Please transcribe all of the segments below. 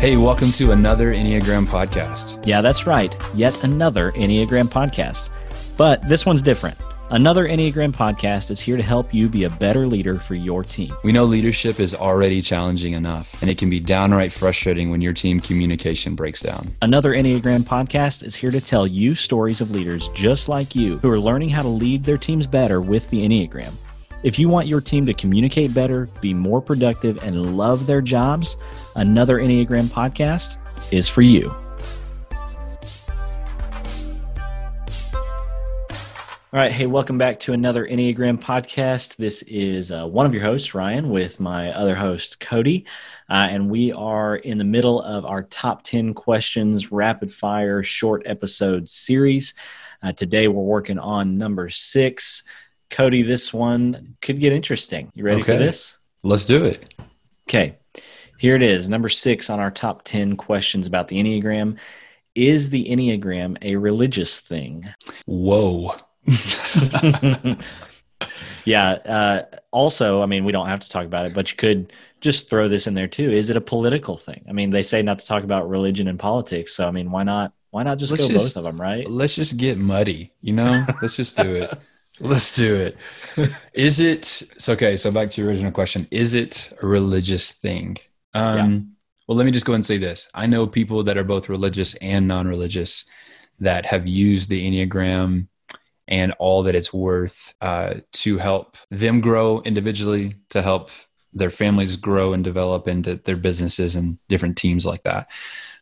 Hey, welcome to another Enneagram podcast. Yeah, that's right. Yet another Enneagram podcast. But this one's different. Another Enneagram podcast is here to help you be a better leader for your team. We know leadership is already challenging enough, and it can be downright frustrating when your team communication breaks down. Another Enneagram podcast is here to tell you stories of leaders just like you who are learning how to lead their teams better with the Enneagram. If you want your team to communicate better, be more productive, and love their jobs, another Enneagram podcast is for you. All right. Hey, welcome back to another Enneagram podcast. This is uh, one of your hosts, Ryan, with my other host, Cody. Uh, and we are in the middle of our top 10 questions rapid fire short episode series. Uh, today, we're working on number six. Cody, this one could get interesting. You ready Okay. for this? Let's do it. Okay. Here it is. Number six on our top 10 questions about the Enneagram. Is the Enneagram a religious thing? Whoa. yeah. Uh, also, I mean, we don't have to talk about it, but you could just throw this in there too. Is it a political thing? I mean, they say not to talk about religion and politics. So, I mean, why not? Why not just Let's go just- both of them, right? Let's just get muddy, you know? Let's just do it. Let's do it. Is it so okay, so back to your original question. Is it a religious thing? Um well let me just go and say this. I know people that are both religious and non-religious that have used the Enneagram and all that it's worth uh, to help them grow individually, to help their families grow and develop into their businesses and different teams like that.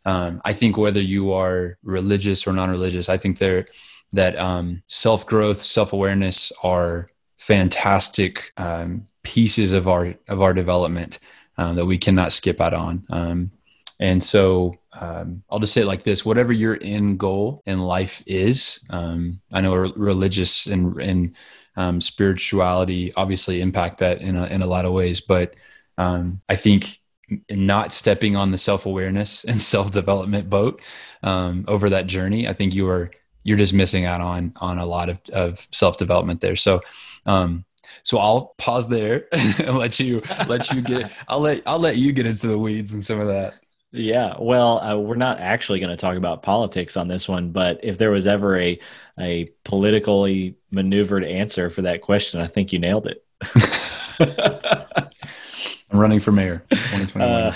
Um, I think whether you are religious or non-religious, I think there that um, self-growth, self-awareness are fantastic um, pieces of our of our development um, that we cannot skip out on. Um, and so um, I'll just say it like this: whatever your end goal in life is, um, I know re- religious and and spirituality obviously impact that in a in a lot of ways, but I think not stepping on the self awareness and self development boat um, over that journey, I think you are you're just missing out on on a lot of, of self development there. So. Um, so I'll pause there and let you let you get. I'll let I'll let you get into the weeds and some of that. Yeah, well, uh, we're not actually going to talk about politics on this one, but if there was ever a a politically maneuvered answer for that question, I think you nailed it. I'm running for mayor, 2021. Uh,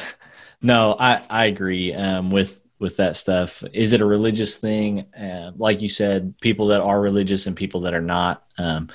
no, I I agree um, with with that stuff. Is it a religious thing? Uh, like you said, people that are religious and people that are not um,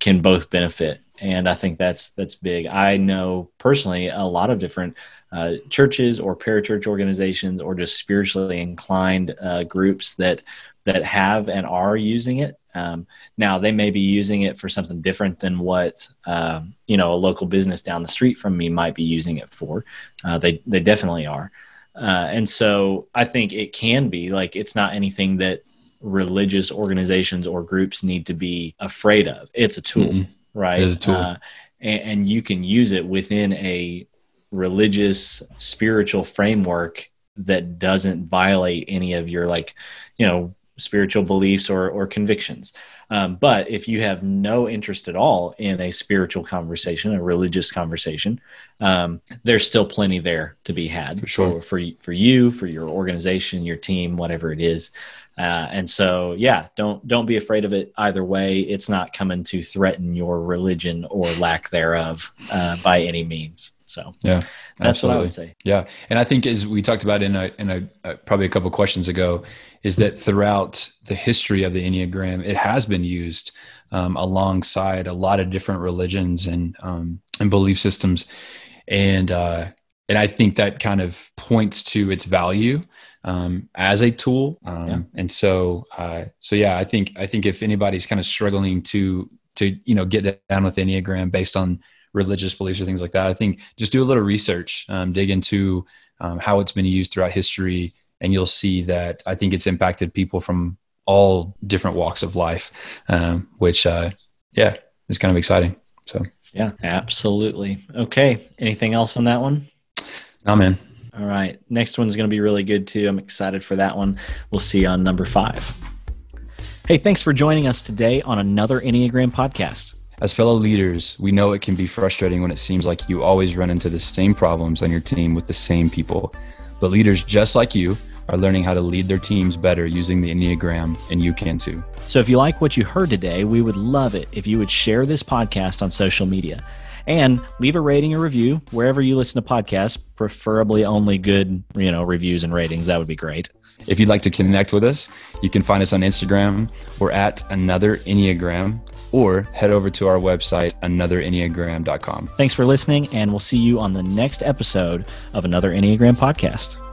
can both benefit, and I think that's that's big. I know personally a lot of different uh, churches or parachurch organizations or just spiritually inclined uh, groups that that have and are using it. Um, now they may be using it for something different than what um, you know a local business down the street from me might be using it for. Uh, they they definitely are, uh, and so I think it can be like it's not anything that religious organizations or groups need to be afraid of. It's a tool, Mm-mm. right? It is a tool. Uh, and, and you can use it within a religious spiritual framework that doesn't violate any of your like you know spiritual beliefs or or convictions. Um, but if you have no interest at all in a spiritual conversation a religious conversation um, there's still plenty there to be had For sure. for, for for you for your organization your team whatever it is. Uh, and so yeah don't don't be afraid of it either way. It's not coming to threaten your religion or lack thereof uh, by any means so yeah, that's what i absolutely. would say Yeah, and I think as we talked about in a in a uh, probably a couple questions ago, is that throughout the history of the Enneagram, it has been used um, alongside a lot of different religions and um, and belief systems, and uh, and I think that kind of points to its value um, as a tool. Um, Yeah. And so uh, so yeah, I think I think if anybody's kind of struggling to to you know get down with Enneagram based on religious beliefs or things like that. I think just do a little research, um, dig into um, how it's been used throughout history, and you'll see that I think it's impacted people from all different walks of life, um, which, uh, yeah, is kind of exciting. So, yeah absolutely okay anything else on that one nah, man. All right. Next one's going to be really good too. I'm excited for that one. We'll see you on number five. Hey, thanks for joining us today on another Enneagram podcast. As fellow leaders, we know it can be frustrating when it seems like you always run into the same problems on your team with the same people. But leaders just like you are learning how to lead their teams better using the Enneagram, and you can too. So if you like what you heard today, we would love it if you would share this podcast on social media and leave a rating or review wherever you listen to podcasts, preferably only good, you know, reviews and ratings. That would be great. If you'd like to connect with us, you can find us on Instagram. We're at another Enneagram or head over to our website, anotherenneagram.com. Thanks for listening, and we'll see you on the next episode of another Enneagram podcast.